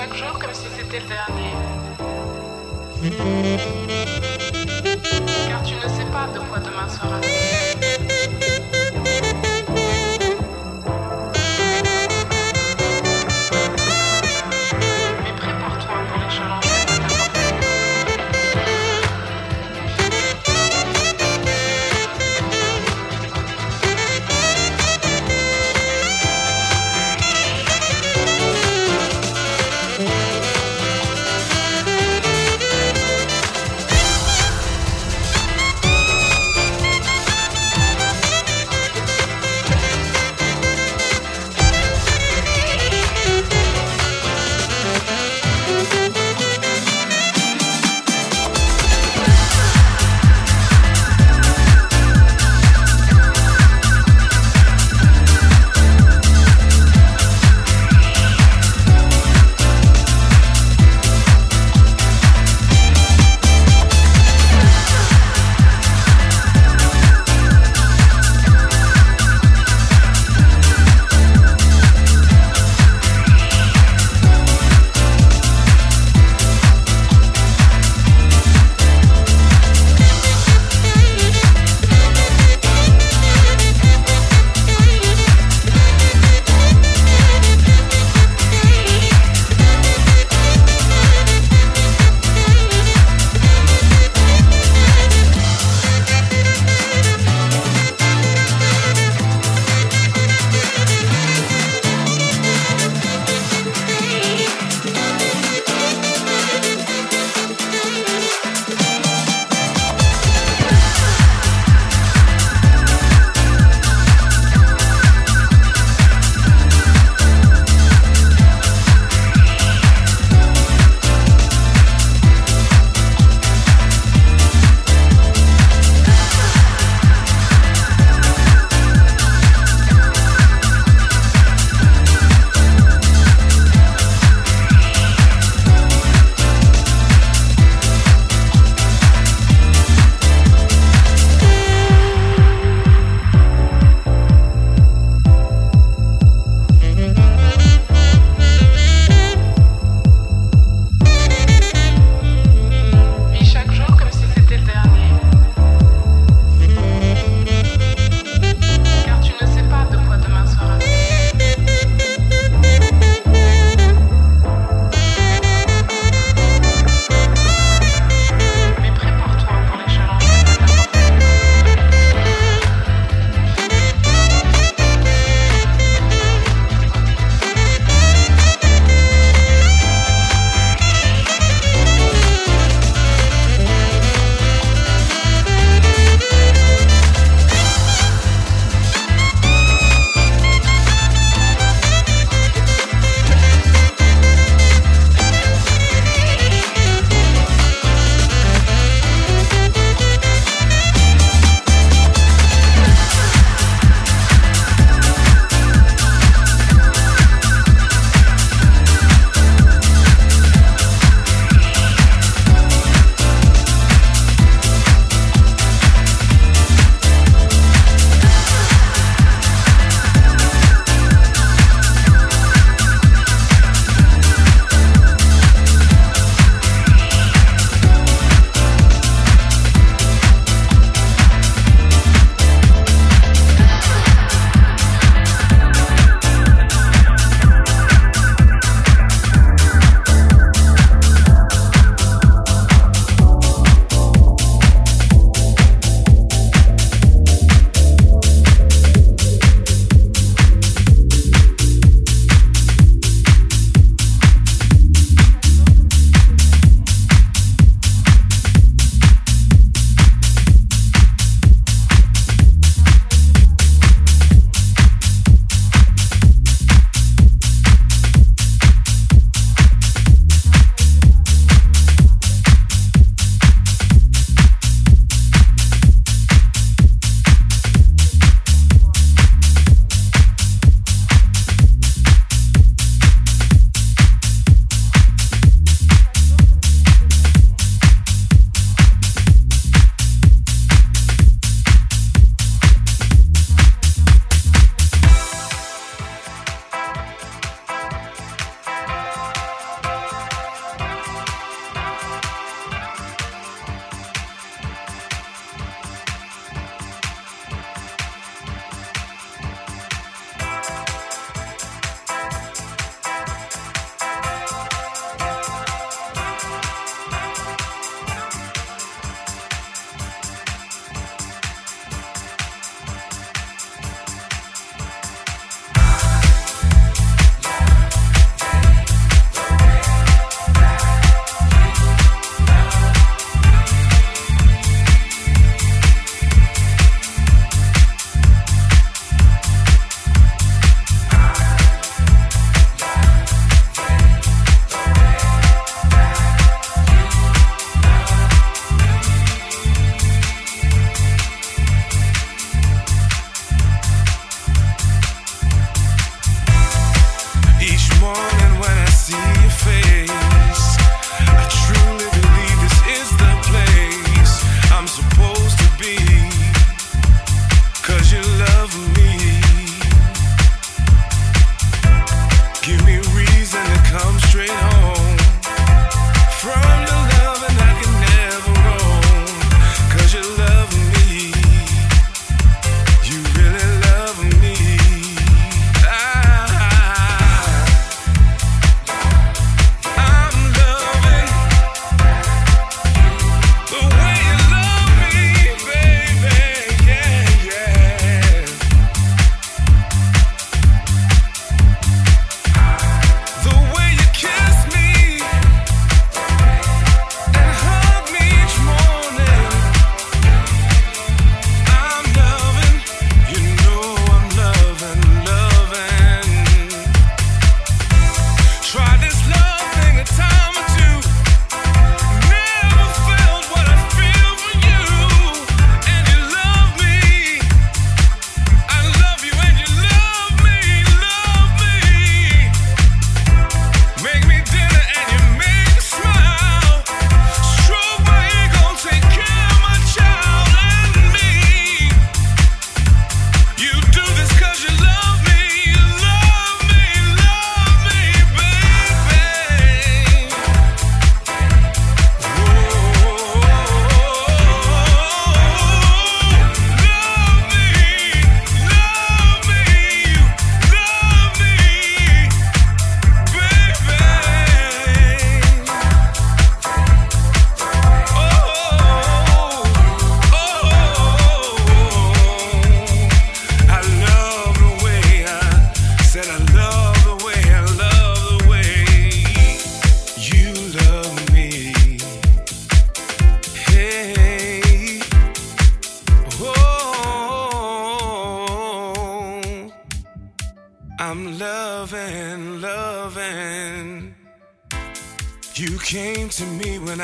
chaque jour comme si c'était le dernier. Car tu ne sais pas de quoi demain sera.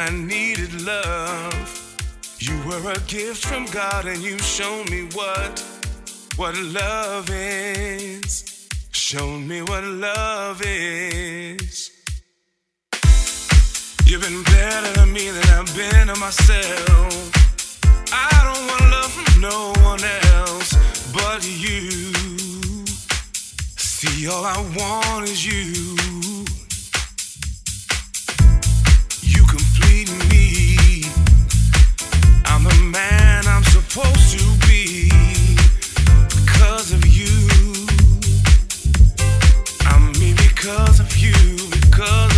I needed love. You were a gift from God and you showed me what what love is. Showed me what love is. You've been better to me than I've been to myself. I don't want love from no one else but you. See, all I want is you. You man I'm supposed to be because of you. I'm me because of you, because